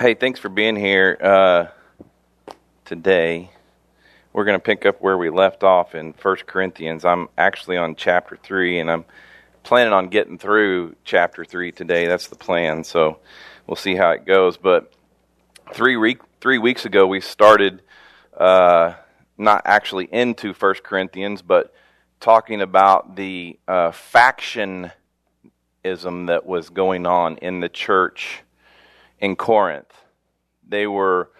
Hey, thanks for being here uh, today. We're going to pick up where we left off in 1 Corinthians. I'm actually on chapter 3, and I'm planning on getting through chapter 3 today. That's the plan, so we'll see how it goes. But three, week, three weeks ago, we started uh, not actually into 1 Corinthians, but talking about the uh, factionism that was going on in the church in Corinth. They were,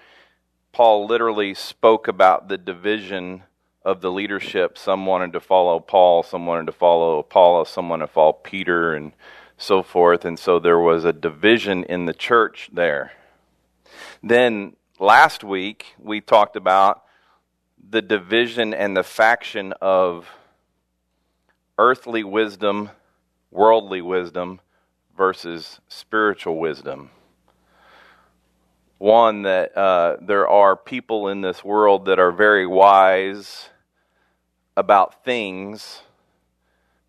Paul literally spoke about the division of the leadership. Some wanted to follow Paul, some wanted to follow Apollos, some wanted to follow Peter, and so forth. And so there was a division in the church there. Then last week, we talked about the division and the faction of earthly wisdom, worldly wisdom, versus spiritual wisdom one that uh, there are people in this world that are very wise about things,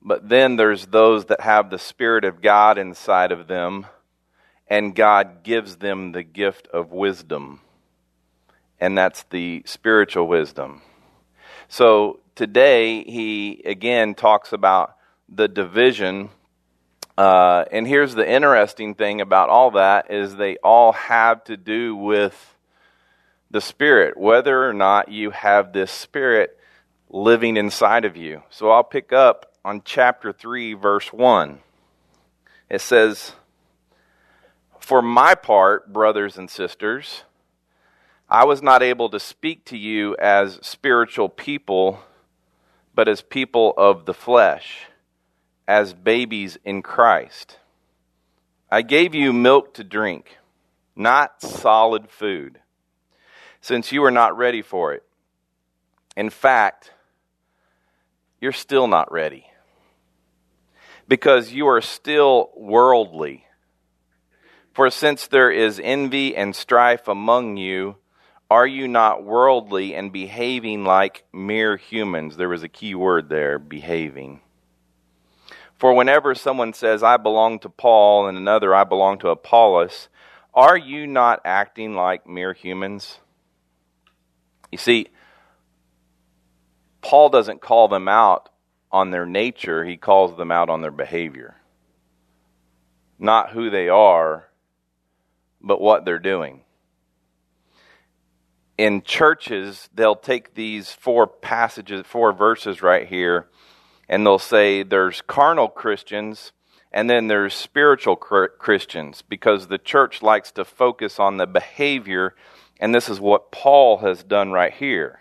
but then there's those that have the Spirit of God inside of them, and God gives them the gift of wisdom, and that's the spiritual wisdom. So today, he again talks about the division uh, and here's the interesting thing about all that is they all have to do with the spirit, whether or not you have this spirit living inside of you. So I'll pick up on chapter 3, verse 1. It says, For my part, brothers and sisters, I was not able to speak to you as spiritual people, but as people of the flesh as babies in Christ. I gave you milk to drink, not solid food, since you are not ready for it. In fact, you're still not ready because you are still worldly. For since there is envy and strife among you, are you not worldly and behaving like mere humans? There was a key word there behaving. For whenever someone says, I belong to Paul, and another, I belong to Apollos, are you not acting like mere humans? You see, Paul doesn't call them out on their nature, he calls them out on their behavior. Not who they are, but what they're doing. In churches, they'll take these four passages, four verses right here, and they'll say there's carnal Christians and then there's spiritual Christians because the church likes to focus on the behavior, and this is what Paul has done right here.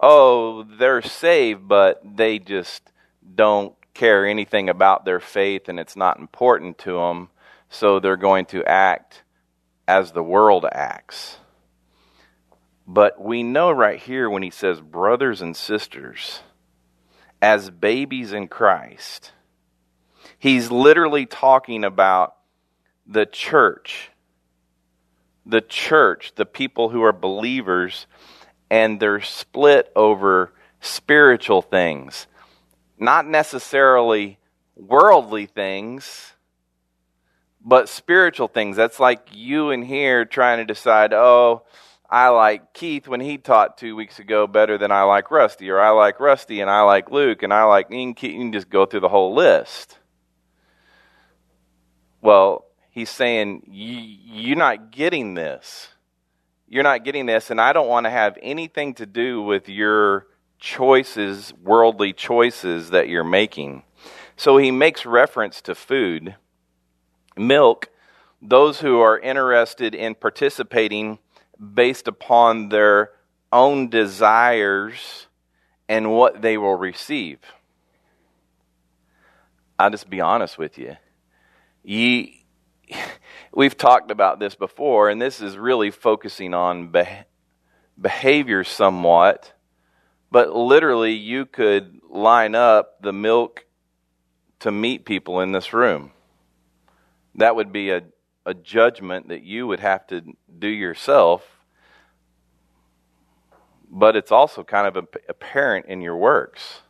Oh, they're saved, but they just don't care anything about their faith and it's not important to them, so they're going to act as the world acts. But we know right here when he says brothers and sisters, as babies in Christ. He's literally talking about the church, the church, the people who are believers, and they're split over spiritual things, not necessarily worldly things, but spiritual things. That's like you in here trying to decide, oh, I like Keith when he taught two weeks ago better than I like Rusty, or I like Rusty and I like Luke, and I like you can, you can just go through the whole list. Well, he's saying you're not getting this. You're not getting this, and I don't want to have anything to do with your choices, worldly choices that you're making. So he makes reference to food, milk. Those who are interested in participating based upon their own desires and what they will receive. I'll just be honest with you. Ye, we've talked about this before, and this is really focusing on be- behavior somewhat, but literally, you could line up the milk to meat people in this room. That would be a a judgment that you would have to do yourself, but it's also kind of apparent in your works,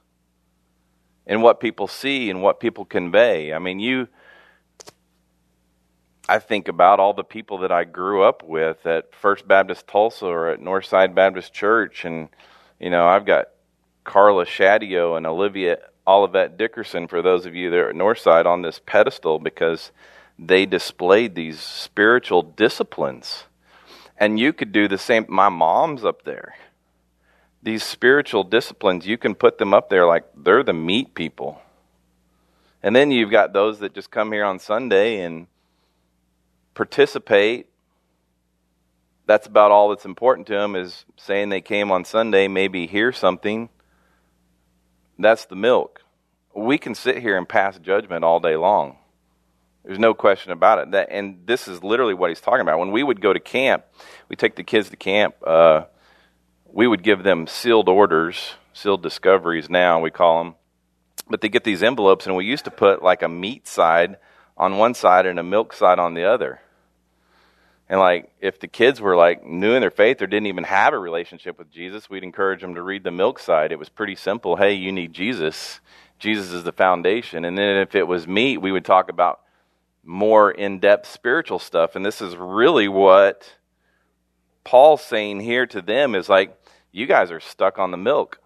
in what people see and what people convey. I mean, you. I think about all the people that I grew up with at First Baptist Tulsa or at Northside Baptist Church, and you know, I've got Carla Shadio and Olivia Olivette Dickerson for those of you that are at Northside on this pedestal because they displayed these spiritual disciplines. And you could do the same. My mom's up there. These spiritual disciplines, you can put them up there like they're the meat people. And then you've got those that just come here on Sunday and participate. That's about all that's important to them is saying they came on Sunday, maybe hear something. That's the milk. We can sit here and pass judgment all day long. There's no question about it. That, and this is literally what he's talking about. When we would go to camp, we take the kids to camp. Uh, we would give them sealed orders, sealed discoveries. Now we call them, but they get these envelopes, and we used to put like a meat side on one side and a milk side on the other. And like, if the kids were like new in their faith or didn't even have a relationship with Jesus, we'd encourage them to read the milk side. It was pretty simple. Hey, you need Jesus. Jesus is the foundation. And then if it was meat, we would talk about more in depth spiritual stuff. And this is really what Paul's saying here to them is like, you guys are stuck on the milk.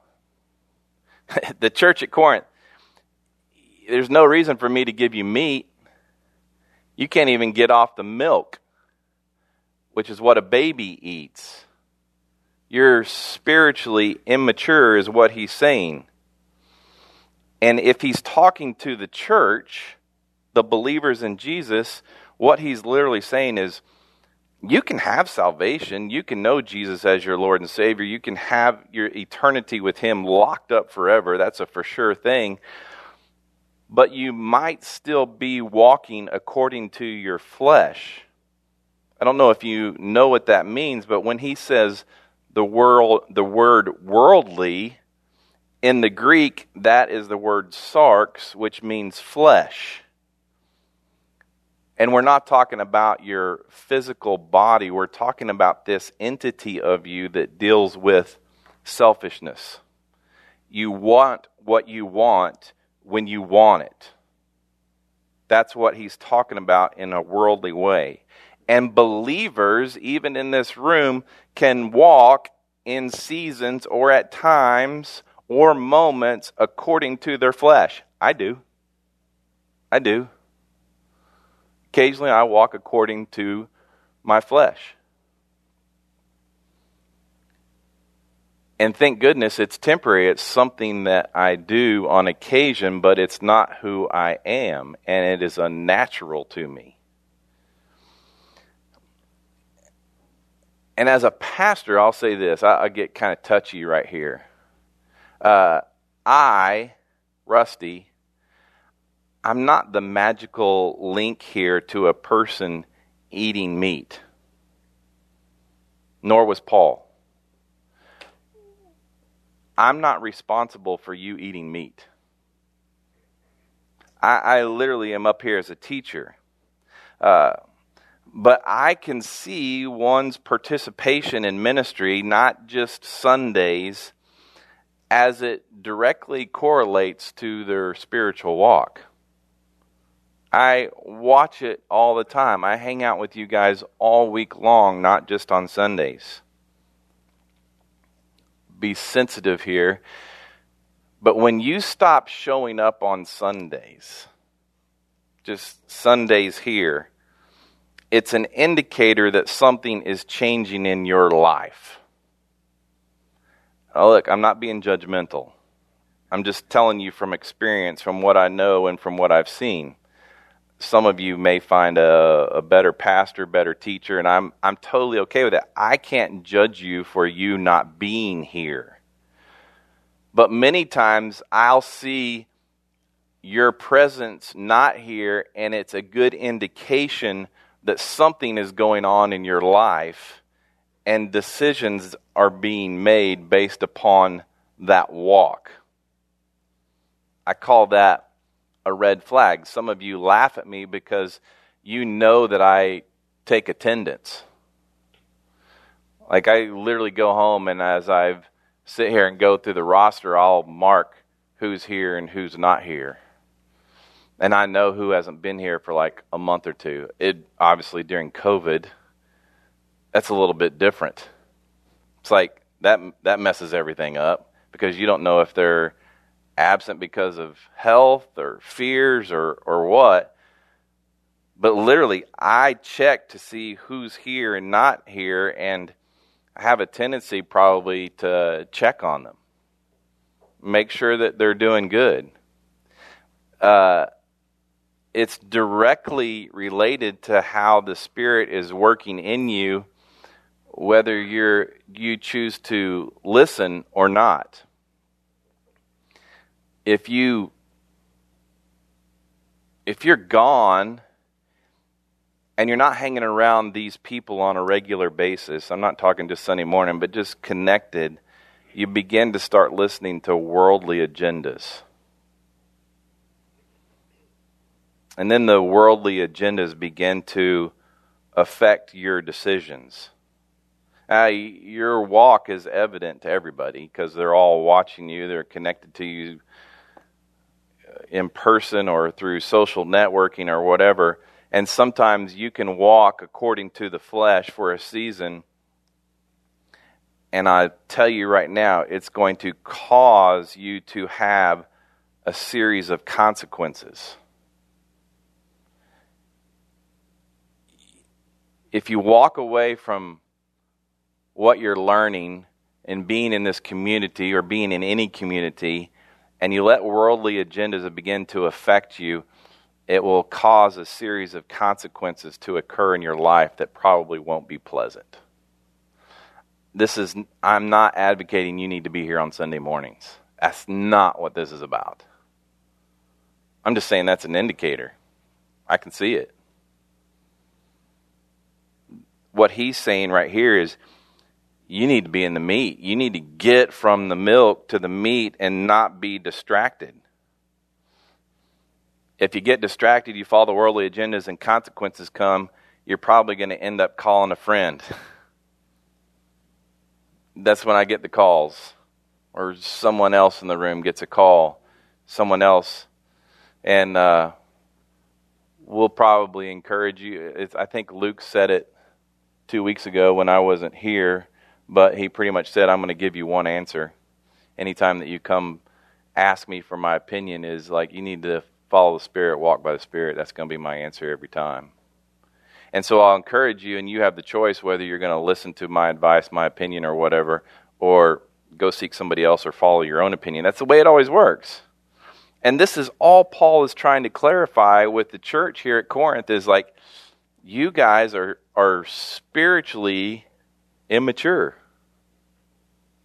the church at Corinth, there's no reason for me to give you meat. You can't even get off the milk which is what a baby eats. You're spiritually immature, is what he's saying. And if he's talking to the church, the believers in Jesus, what he's literally saying is, you can have salvation. You can know Jesus as your Lord and Savior. You can have your eternity with Him locked up forever. That's a for sure thing. But you might still be walking according to your flesh. I don't know if you know what that means, but when he says the world, the word worldly, in the Greek, that is the word sarx, which means flesh. And we're not talking about your physical body, we're talking about this entity of you that deals with selfishness. You want what you want when you want it. That's what he's talking about in a worldly way. And believers, even in this room, can walk in seasons or at times or moments according to their flesh. I do. I do. Occasionally, I walk according to my flesh. And thank goodness it's temporary. It's something that I do on occasion, but it's not who I am, and it is unnatural to me. And as a pastor, I'll say this I, I get kind of touchy right here. Uh, I, Rusty, I'm not the magical link here to a person eating meat, nor was Paul. I'm not responsible for you eating meat. I, I literally am up here as a teacher. Uh, but I can see one's participation in ministry, not just Sundays, as it directly correlates to their spiritual walk. I watch it all the time. I hang out with you guys all week long, not just on Sundays. Be sensitive here. But when you stop showing up on Sundays, just Sundays here, it's an indicator that something is changing in your life. Oh, look, I'm not being judgmental. I'm just telling you from experience, from what I know and from what I've seen. Some of you may find a, a better pastor, better teacher, and I'm, I'm totally okay with that. I can't judge you for you not being here. But many times I'll see your presence not here, and it's a good indication that something is going on in your life and decisions are being made based upon that walk. I call that a red flag. Some of you laugh at me because you know that I take attendance. Like I literally go home and as I sit here and go through the roster, I'll mark who's here and who's not here. And I know who hasn't been here for like a month or two. It obviously during COVID, that's a little bit different. It's like that that messes everything up because you don't know if they're absent because of health or fears or or what. But literally, I check to see who's here and not here, and I have a tendency probably to check on them, make sure that they're doing good. Uh, it's directly related to how the Spirit is working in you, whether you're you choose to listen or not. If you if you're gone and you're not hanging around these people on a regular basis, I'm not talking just Sunday morning, but just connected, you begin to start listening to worldly agendas. And then the worldly agendas begin to affect your decisions. Uh, your walk is evident to everybody because they're all watching you, they're connected to you in person or through social networking or whatever. And sometimes you can walk according to the flesh for a season. And I tell you right now, it's going to cause you to have a series of consequences. if you walk away from what you're learning and being in this community or being in any community and you let worldly agendas begin to affect you, it will cause a series of consequences to occur in your life that probably won't be pleasant. This is I'm not advocating you need to be here on Sunday mornings. That's not what this is about. I'm just saying that's an indicator. I can see it what he's saying right here is you need to be in the meat. You need to get from the milk to the meat and not be distracted. If you get distracted, you follow the worldly agendas, and consequences come, you're probably going to end up calling a friend. That's when I get the calls, or someone else in the room gets a call, someone else, and uh, we'll probably encourage you. It's, I think Luke said it two weeks ago when I wasn't here, but he pretty much said, I'm going to give you one answer. Anytime that you come ask me for my opinion, is like, you need to follow the Spirit, walk by the Spirit. That's going to be my answer every time. And so I'll encourage you, and you have the choice whether you're going to listen to my advice, my opinion, or whatever, or go seek somebody else or follow your own opinion. That's the way it always works. And this is all Paul is trying to clarify with the church here at Corinth is like, you guys are, are spiritually immature.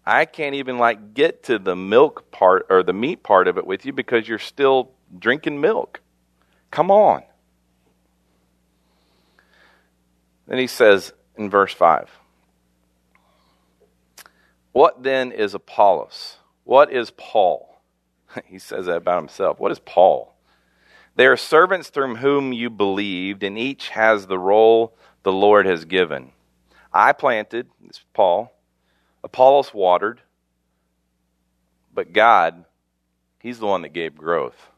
I can't even like get to the milk part or the meat part of it with you because you're still drinking milk. Come on. Then he says in verse 5 What then is Apollos? What is Paul? He says that about himself. What is Paul? They are servants through whom you believed, and each has the role the Lord has given. I planted, this is Paul, Apollos watered, but God, He's the one that gave growth.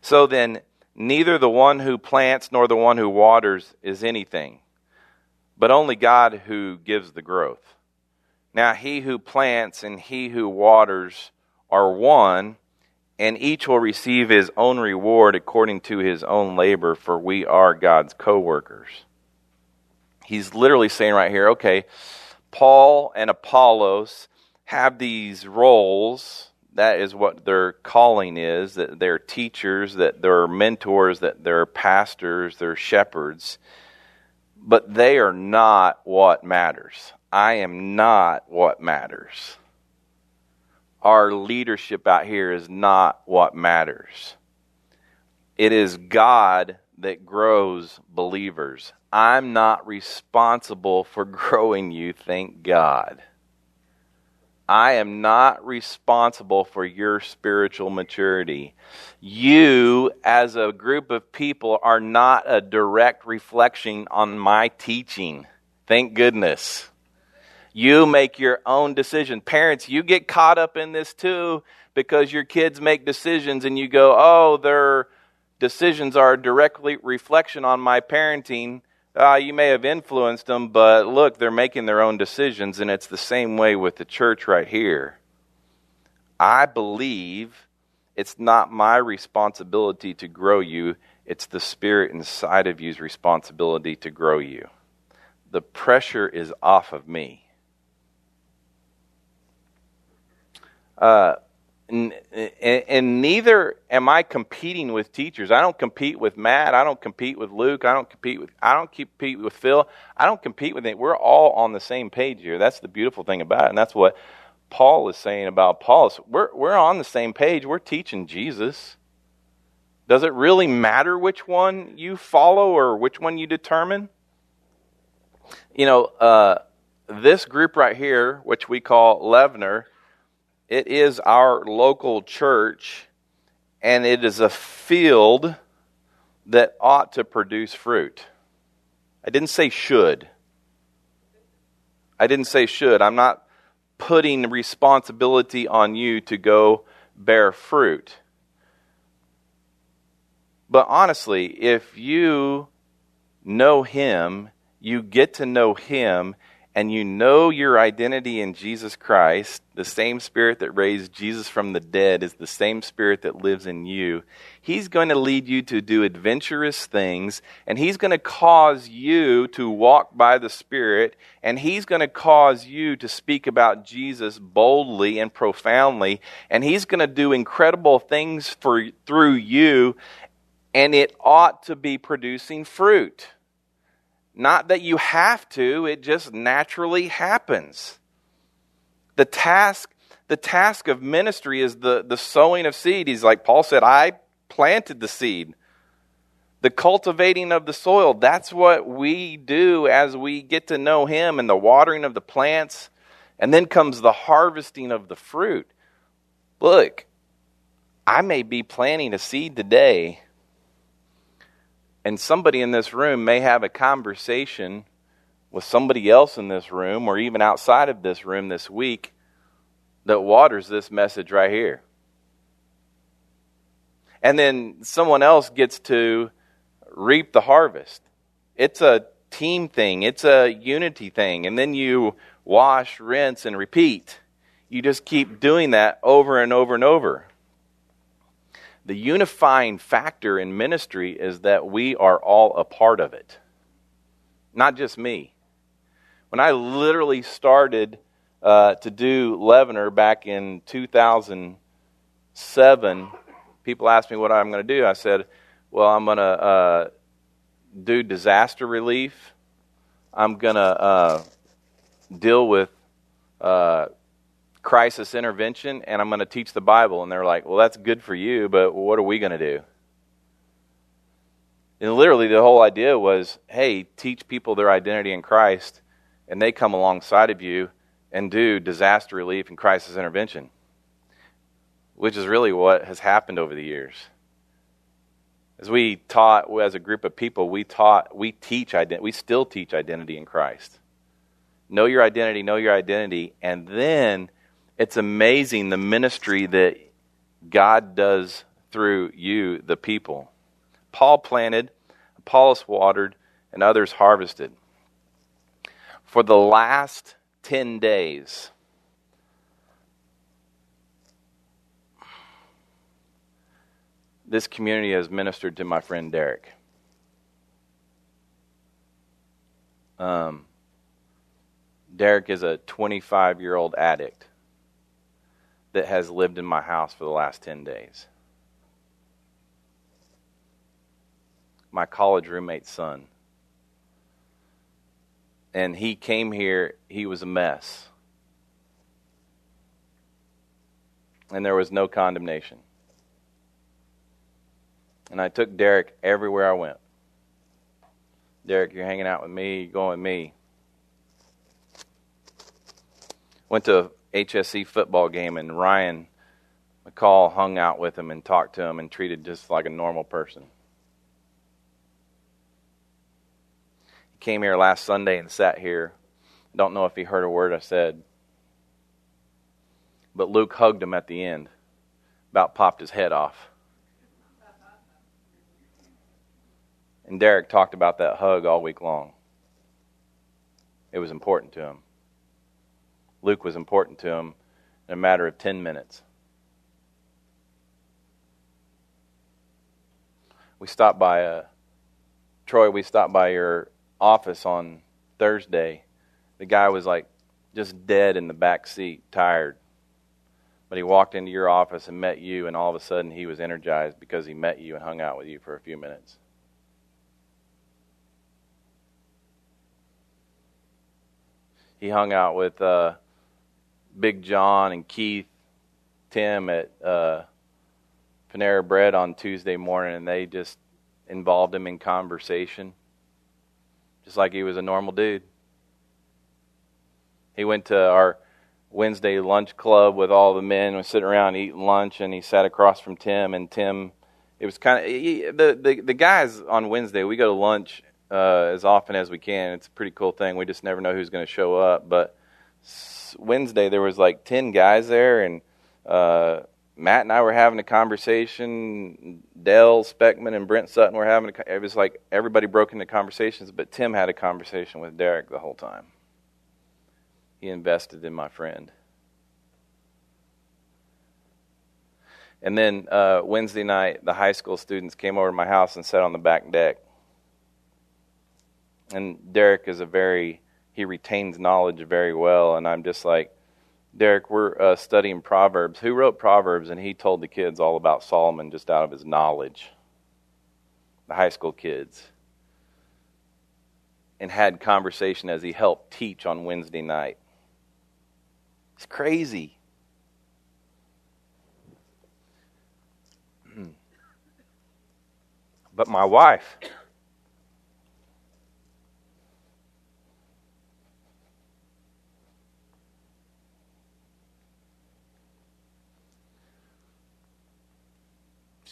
So then, neither the one who plants nor the one who waters is anything, but only God who gives the growth. Now, he who plants and he who waters are one and each will receive his own reward according to his own labor, for we are God's co workers. He's literally saying right here, okay, Paul and Apollos have these roles. That is what their calling is, that they're teachers, that they're mentors, that they're pastors, they're shepherds. But they are not what matters. I am not what matters our leadership out here is not what matters. It is God that grows believers. I'm not responsible for growing you, thank God. I am not responsible for your spiritual maturity. You, as a group of people, are not a direct reflection on my teaching. Thank goodness. You make your own decision. Parents, you get caught up in this too because your kids make decisions and you go, oh, they're decisions are a directly reflection on my parenting. Uh, you may have influenced them, but look, they're making their own decisions, and it's the same way with the church right here. I believe it's not my responsibility to grow you, it's the Spirit inside of you's responsibility to grow you. The pressure is off of me. Uh, and, neither am I competing with teachers. I don't compete with Matt. I don't compete with Luke. I don't compete with I don't compete with Phil. I don't compete with it. We're all on the same page here. That's the beautiful thing about it, and that's what Paul is saying about Paul. We're we're on the same page. We're teaching Jesus. Does it really matter which one you follow or which one you determine? You know, uh, this group right here, which we call Levener it is our local church, and it is a field that ought to produce fruit. I didn't say should. I didn't say should. I'm not putting responsibility on you to go bear fruit. But honestly, if you know Him, you get to know Him, and you know your identity in Jesus Christ, the same spirit that raised Jesus from the dead is the same spirit that lives in you. He's going to lead you to do adventurous things, and He's going to cause you to walk by the Spirit, and He's going to cause you to speak about Jesus boldly and profoundly, and He's going to do incredible things for, through you, and it ought to be producing fruit. Not that you have to, it just naturally happens. The task, the task of ministry is the, the sowing of seed. He's like Paul said, I planted the seed. The cultivating of the soil, that's what we do as we get to know him and the watering of the plants. And then comes the harvesting of the fruit. Look, I may be planting a seed today and somebody in this room may have a conversation with somebody else in this room or even outside of this room this week that waters this message right here. And then someone else gets to reap the harvest. It's a team thing, it's a unity thing. And then you wash, rinse, and repeat. You just keep doing that over and over and over the unifying factor in ministry is that we are all a part of it, not just me. When I literally started uh, to do Levener back in 2007, people asked me what I'm going to do. I said, Well, I'm going to uh, do disaster relief, I'm going to uh, deal with uh, crisis intervention and I'm going to teach the Bible. And they're like, well, that's good for you, but what are we going to do? And literally, the whole idea was hey, teach people their identity in Christ, and they come alongside of you and do disaster relief and crisis intervention, which is really what has happened over the years. As we taught, as a group of people, we taught, we teach, we still teach identity in Christ. Know your identity, know your identity, and then it's amazing the ministry that God does through you, the people. Paul planted, Apollos watered, and others harvested. For the last 10 days, this community has ministered to my friend Derek. Um, Derek is a 25 year old addict that has lived in my house for the last 10 days. My college roommate's son. And he came here, he was a mess. And there was no condemnation. And I took Derek everywhere I went. Derek, you're hanging out with me, you're going with me. Went to HSE football game, and Ryan McCall hung out with him and talked to him and treated just like a normal person. He came here last Sunday and sat here. Don't know if he heard a word I said. But Luke hugged him at the end, about popped his head off. And Derek talked about that hug all week long. It was important to him. Luke was important to him in a matter of 10 minutes. We stopped by uh, Troy, we stopped by your office on Thursday. The guy was like just dead in the back seat, tired. But he walked into your office and met you, and all of a sudden he was energized because he met you and hung out with you for a few minutes. He hung out with uh, Big John and Keith, Tim at uh, Panera Bread on Tuesday morning, and they just involved him in conversation, just like he was a normal dude. He went to our Wednesday lunch club with all the men. Was sitting around eating lunch, and he sat across from Tim. And Tim, it was kind of he, the, the the guys on Wednesday. We go to lunch uh, as often as we can. It's a pretty cool thing. We just never know who's going to show up. But Wednesday there was like ten guys there, and uh, Matt and I were having a conversation. Dell Speckman and Brent Sutton were having a. It was like everybody broke into conversations, but Tim had a conversation with Derek the whole time. He invested in my friend. And then uh, Wednesday night, the high school students came over to my house and sat on the back deck. And Derek is a very, he retains knowledge very well. And I'm just like, Derek, we're uh, studying Proverbs. Who wrote Proverbs? And he told the kids all about Solomon just out of his knowledge, the high school kids, and had conversation as he helped teach on Wednesday night. It's crazy. Hmm. But my wife,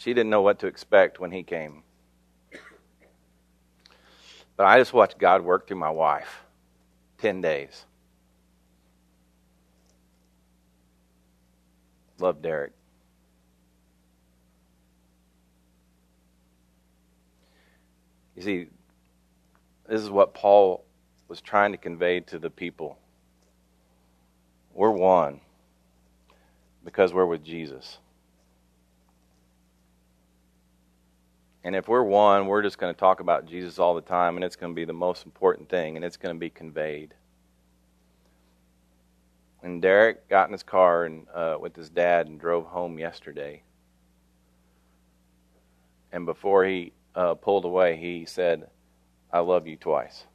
She didn't know what to expect when he came. But I just watched God work through my wife 10 days. Love Derek. You see, this is what Paul was trying to convey to the people. We're one because we're with Jesus. And if we're one, we're just going to talk about Jesus all the time, and it's going to be the most important thing, and it's going to be conveyed. And Derek got in his car and uh, with his dad and drove home yesterday. And before he uh, pulled away, he said, "I love you twice."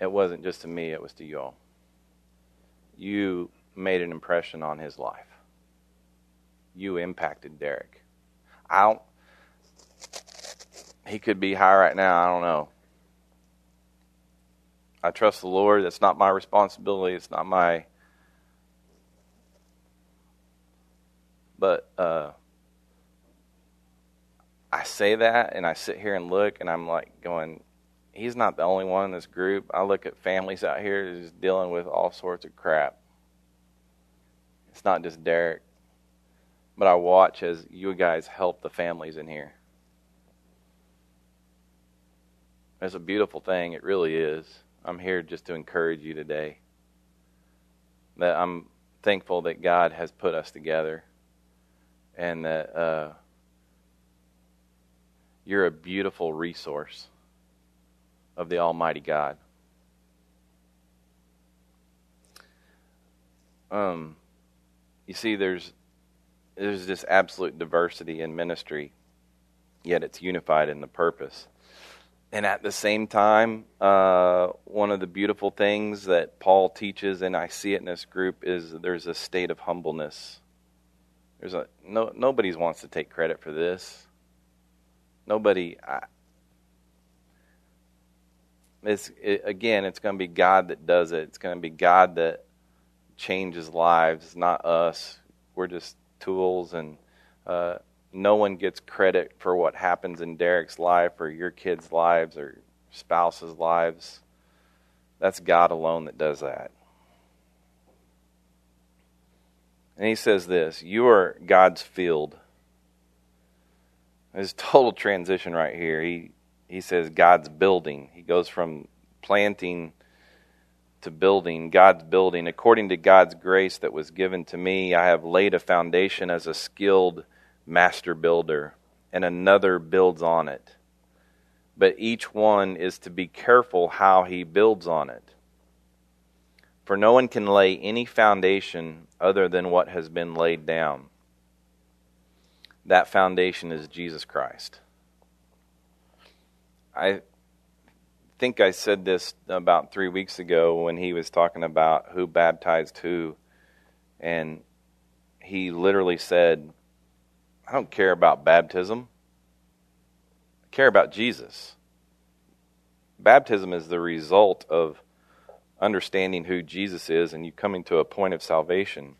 It wasn't just to me; it was to y'all. You made an impression on his life you impacted Derek. I don't. He could be high right now. I don't know. I trust the Lord. That's not my responsibility. It's not my. But uh, I say that, and I sit here and look, and I'm like going, he's not the only one in this group. I look at families out here just dealing with all sorts of crap. It's not just Derek but I watch as you guys help the families in here. It's a beautiful thing. It really is. I'm here just to encourage you today. That I'm thankful that God has put us together and that uh, you're a beautiful resource of the Almighty God. Um, you see, there's there's this absolute diversity in ministry, yet it's unified in the purpose. And at the same time, uh, one of the beautiful things that Paul teaches, and I see it in this group, is there's a state of humbleness. There's a no nobody wants to take credit for this. Nobody. I, it's it, again, it's going to be God that does it. It's going to be God that changes lives, not us. We're just tools, and uh, no one gets credit for what happens in Derek's life or your kids' lives or spouses' lives. That's God alone that does that. And he says this You are God's field, His total transition right here. He he says God's building. He goes from planting to building, God's building. According to God's grace that was given to me, I have laid a foundation as a skilled master builder, and another builds on it. But each one is to be careful how he builds on it. For no one can lay any foundation other than what has been laid down. That foundation is Jesus Christ. I think I said this about three weeks ago when he was talking about who baptized who. And he literally said, I don't care about baptism, I care about Jesus. Baptism is the result of understanding who Jesus is and you coming to a point of salvation.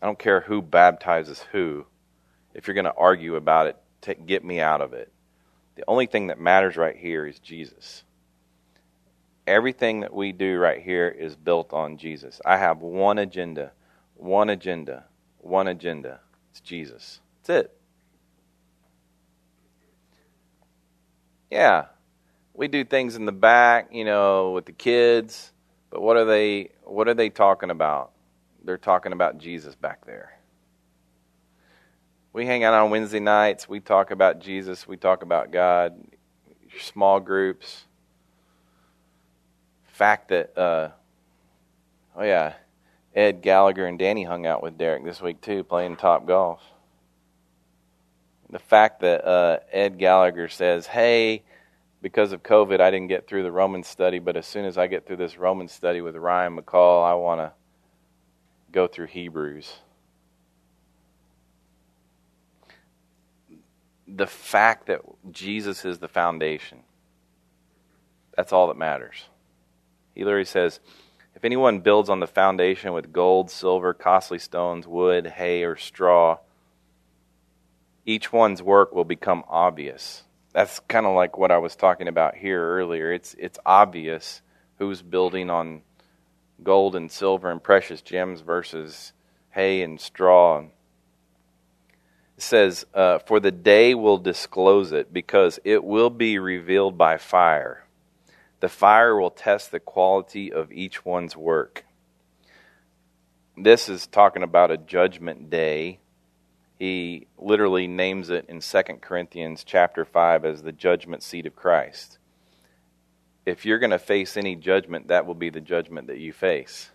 I don't care who baptizes who. If you're going to argue about it, get me out of it. The only thing that matters right here is Jesus. Everything that we do right here is built on Jesus. I have one agenda, one agenda, one agenda. It's Jesus. That's it. Yeah, we do things in the back, you know, with the kids but what are they what are they talking about? They're talking about Jesus back there. We hang out on Wednesday nights, we talk about Jesus, we talk about God, small groups. Fact that uh, oh yeah, Ed Gallagher and Danny hung out with Derek this week too, playing top golf. The fact that uh, Ed Gallagher says, "Hey, because of COVID, I didn't get through the Roman study, but as soon as I get through this Roman study with Ryan McCall, I want to go through Hebrews. The fact that Jesus is the foundation, that's all that matters. He says, if anyone builds on the foundation with gold, silver, costly stones, wood, hay, or straw, each one's work will become obvious that's kind of like what I was talking about here earlier. It's it's obvious who's building on gold and silver and precious gems versus hay and straw. It says, uh, "For the day will disclose it, because it will be revealed by fire. The fire will test the quality of each one's work." This is talking about a judgment day he literally names it in 2 Corinthians chapter 5 as the judgment seat of Christ. If you're going to face any judgment, that will be the judgment that you face.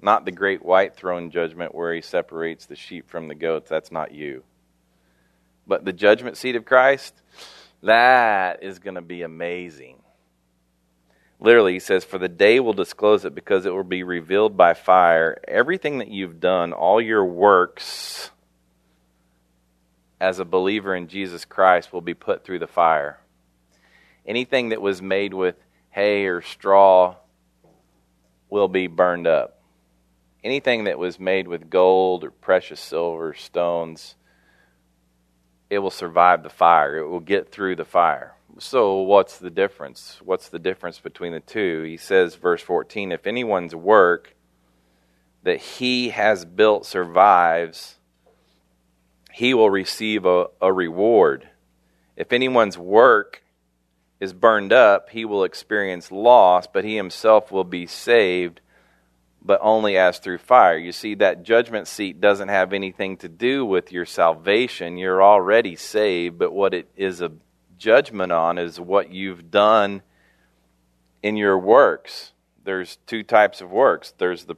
Not the great white throne judgment where he separates the sheep from the goats. That's not you. But the judgment seat of Christ, that is going to be amazing. Literally, he says, For the day will disclose it because it will be revealed by fire. Everything that you've done, all your works, as a believer in Jesus Christ will be put through the fire. Anything that was made with hay or straw will be burned up. Anything that was made with gold or precious silver, stones, it will survive the fire. It will get through the fire. So, what's the difference? What's the difference between the two? He says, verse 14, if anyone's work that he has built survives, he will receive a, a reward. If anyone's work is burned up, he will experience loss, but he himself will be saved, but only as through fire. You see, that judgment seat doesn't have anything to do with your salvation. You're already saved, but what it is a judgment on is what you've done in your works. There's two types of works there's the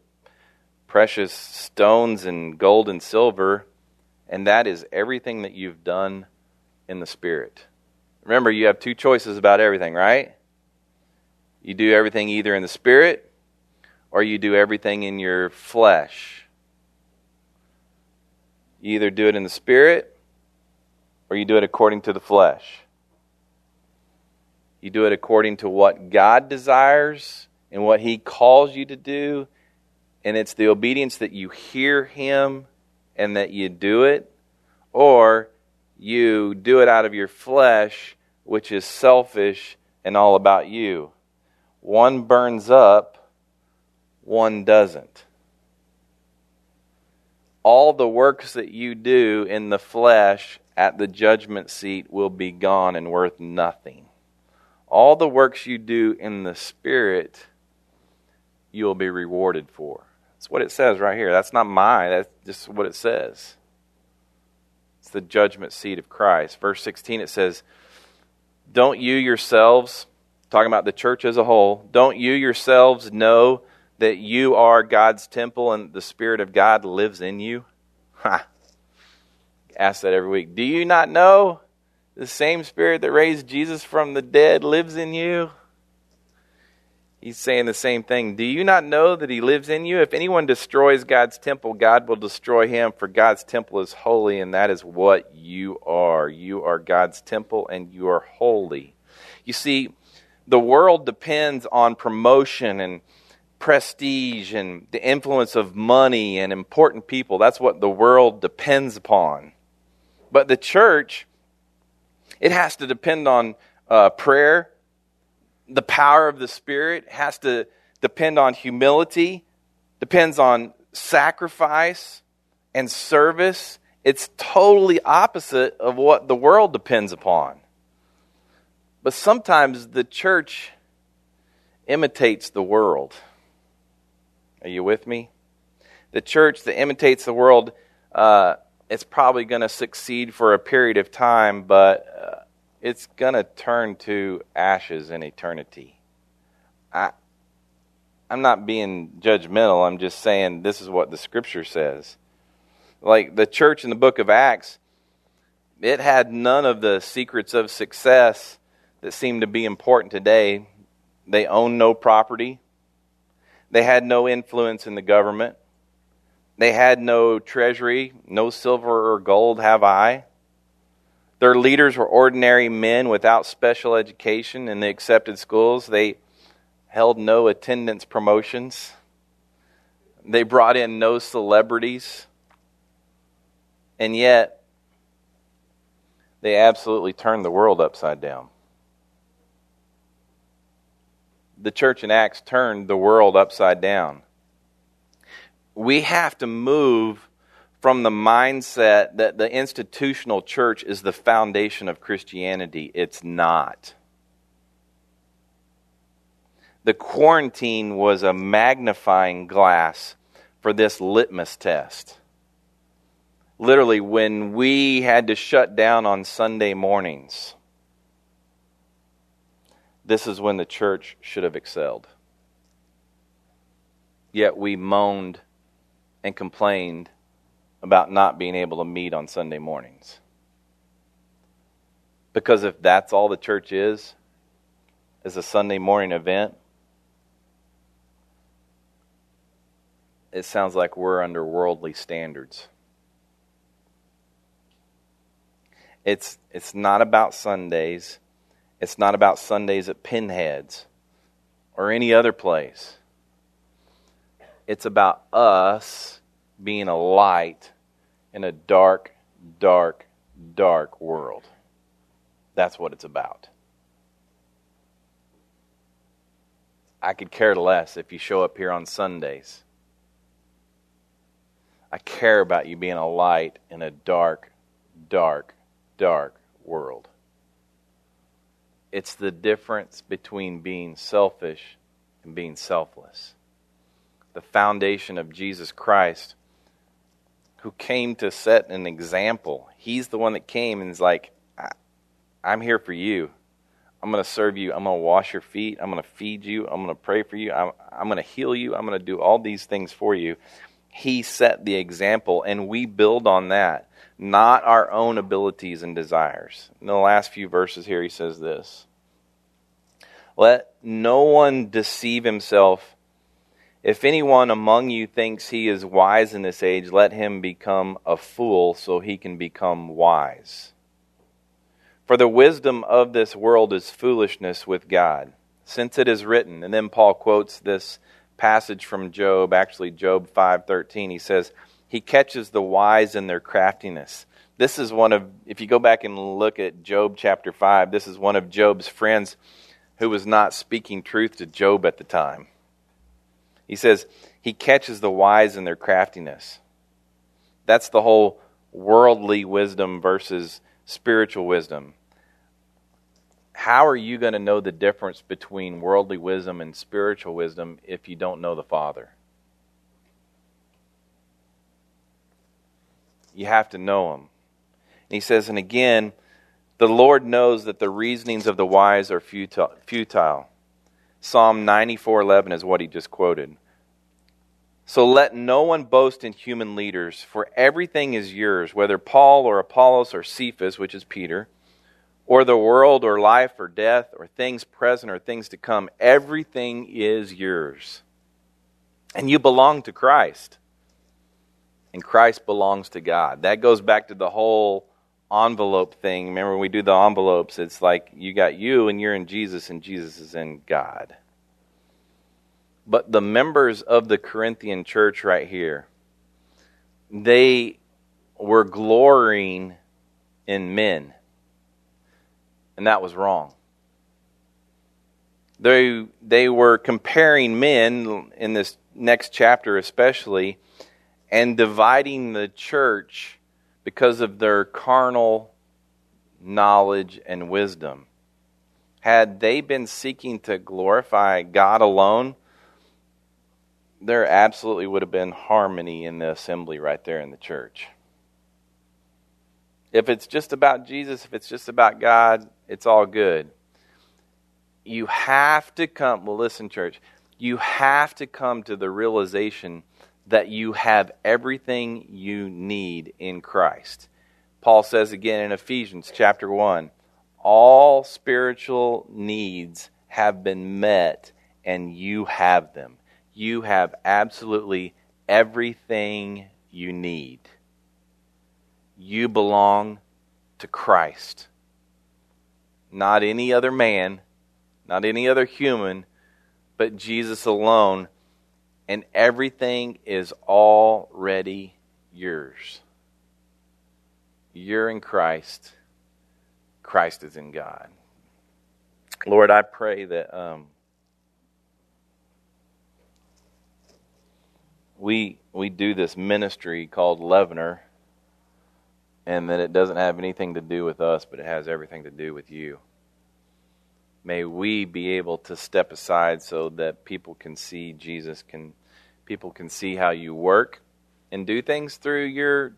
precious stones and gold and silver and that is everything that you've done in the Spirit. Remember, you have two choices about everything, right? You do everything either in the Spirit or you do everything in your flesh. You either do it in the Spirit or you do it according to the flesh. You do it according to what God desires and what He calls you to do, and it's the obedience that you hear Him and that you do it, or you do it out of your flesh, which is selfish and all about you. One burns up, one doesn't. All the works that you do in the flesh at the judgment seat will be gone and worth nothing. All the works you do in the Spirit, you will be rewarded for. That's what it says right here. That's not mine, that's just what it says. It's the judgment seat of Christ. Verse 16, it says, Don't you yourselves, talking about the church as a whole, don't you yourselves know that you are God's temple and the Spirit of God lives in you? Ha! Ask that every week. Do you not know the same Spirit that raised Jesus from the dead lives in you? He's saying the same thing. Do you not know that He lives in you? If anyone destroys God's temple, God will destroy him, for God's temple is holy, and that is what you are. You are God's temple, and you are holy. You see, the world depends on promotion and prestige and the influence of money and important people. That's what the world depends upon. But the church, it has to depend on uh, prayer. The power of the Spirit has to depend on humility, depends on sacrifice and service. It's totally opposite of what the world depends upon. But sometimes the church imitates the world. Are you with me? The church that imitates the world, uh, it's probably going to succeed for a period of time, but uh, it's going to turn to ashes in eternity. I, I'm not being judgmental. I'm just saying this is what the scripture says. Like the church in the book of Acts, it had none of the secrets of success that seem to be important today. They owned no property. They had no influence in the government. They had no treasury, no silver or gold have I. Their leaders were ordinary men without special education in the accepted schools. They held no attendance promotions. They brought in no celebrities. And yet, they absolutely turned the world upside down. the church in Acts turned the world upside down. We have to move from the mindset that the institutional church is the foundation of Christianity. It's not. The quarantine was a magnifying glass for this litmus test. Literally, when we had to shut down on Sunday mornings this is when the church should have excelled. Yet we moaned and complained about not being able to meet on Sunday mornings. Because if that's all the church is, is a Sunday morning event, it sounds like we're under worldly standards. It's, it's not about Sundays. It's not about Sundays at Pinheads or any other place. It's about us being a light in a dark, dark, dark world. That's what it's about. I could care less if you show up here on Sundays. I care about you being a light in a dark, dark, dark world. It's the difference between being selfish and being selfless. The foundation of Jesus Christ, who came to set an example. He's the one that came and is like, I'm here for you. I'm going to serve you. I'm going to wash your feet. I'm going to feed you. I'm going to pray for you. I'm, I'm going to heal you. I'm going to do all these things for you. He set the example, and we build on that not our own abilities and desires. In the last few verses here, he says this Let no one deceive himself. If anyone among you thinks he is wise in this age, let him become a fool so he can become wise. For the wisdom of this world is foolishness with God, since it is written. And then Paul quotes this passage from Job, actually Job 5:13. He says, he catches the wise in their craftiness. This is one of, if you go back and look at Job chapter 5, this is one of Job's friends who was not speaking truth to Job at the time. He says, He catches the wise in their craftiness. That's the whole worldly wisdom versus spiritual wisdom. How are you going to know the difference between worldly wisdom and spiritual wisdom if you don't know the Father? You have to know Him. And he says, and again, the Lord knows that the reasonings of the wise are futile. Psalm 94:11 is what he just quoted. So let no one boast in human leaders, for everything is yours, whether Paul or Apollos or Cephas, which is Peter, or the world or life or death or things present or things to come, everything is yours. And you belong to Christ. And Christ belongs to God. That goes back to the whole envelope thing. Remember, when we do the envelopes, it's like you got you and you're in Jesus and Jesus is in God. But the members of the Corinthian church right here, they were glorying in men. And that was wrong. They, they were comparing men in this next chapter, especially, and dividing the church because of their carnal knowledge and wisdom. Had they been seeking to glorify God alone, there absolutely would have been harmony in the assembly right there in the church. If it's just about Jesus, if it's just about God, it's all good. You have to come, well, listen, church, you have to come to the realization that you have everything you need in Christ. Paul says again in Ephesians chapter 1 all spiritual needs have been met, and you have them. You have absolutely everything you need. You belong to Christ, not any other man, not any other human, but Jesus alone and everything is already yours. You're in Christ, Christ is in God. Lord, I pray that um, we we do this ministry called Leavener, and that it doesn't have anything to do with us, but it has everything to do with you. May we be able to step aside so that people can see Jesus, can People can see how you work and do things through your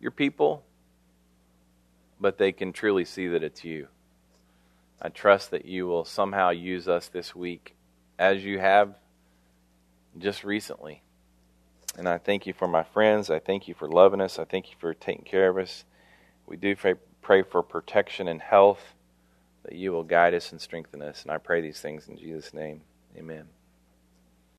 your people, but they can truly see that it's you. I trust that you will somehow use us this week as you have just recently. And I thank you for my friends. I thank you for loving us. I thank you for taking care of us. We do pray for protection and health, that you will guide us and strengthen us. And I pray these things in Jesus' name. Amen.